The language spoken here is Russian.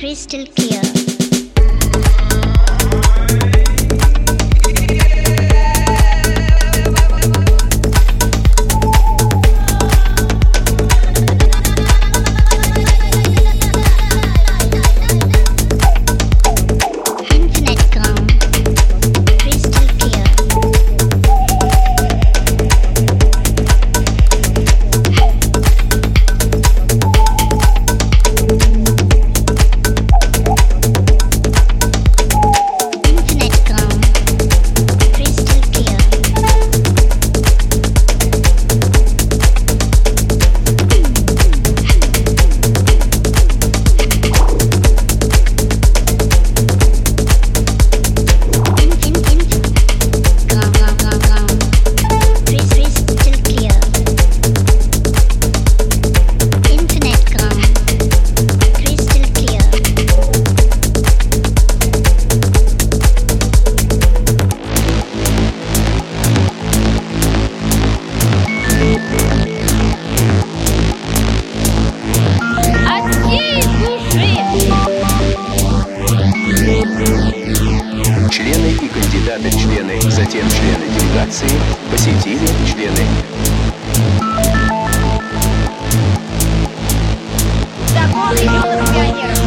crystal clear. Кандидаты, члены, затем члены делегации посетили члены. Закон юных пионеров.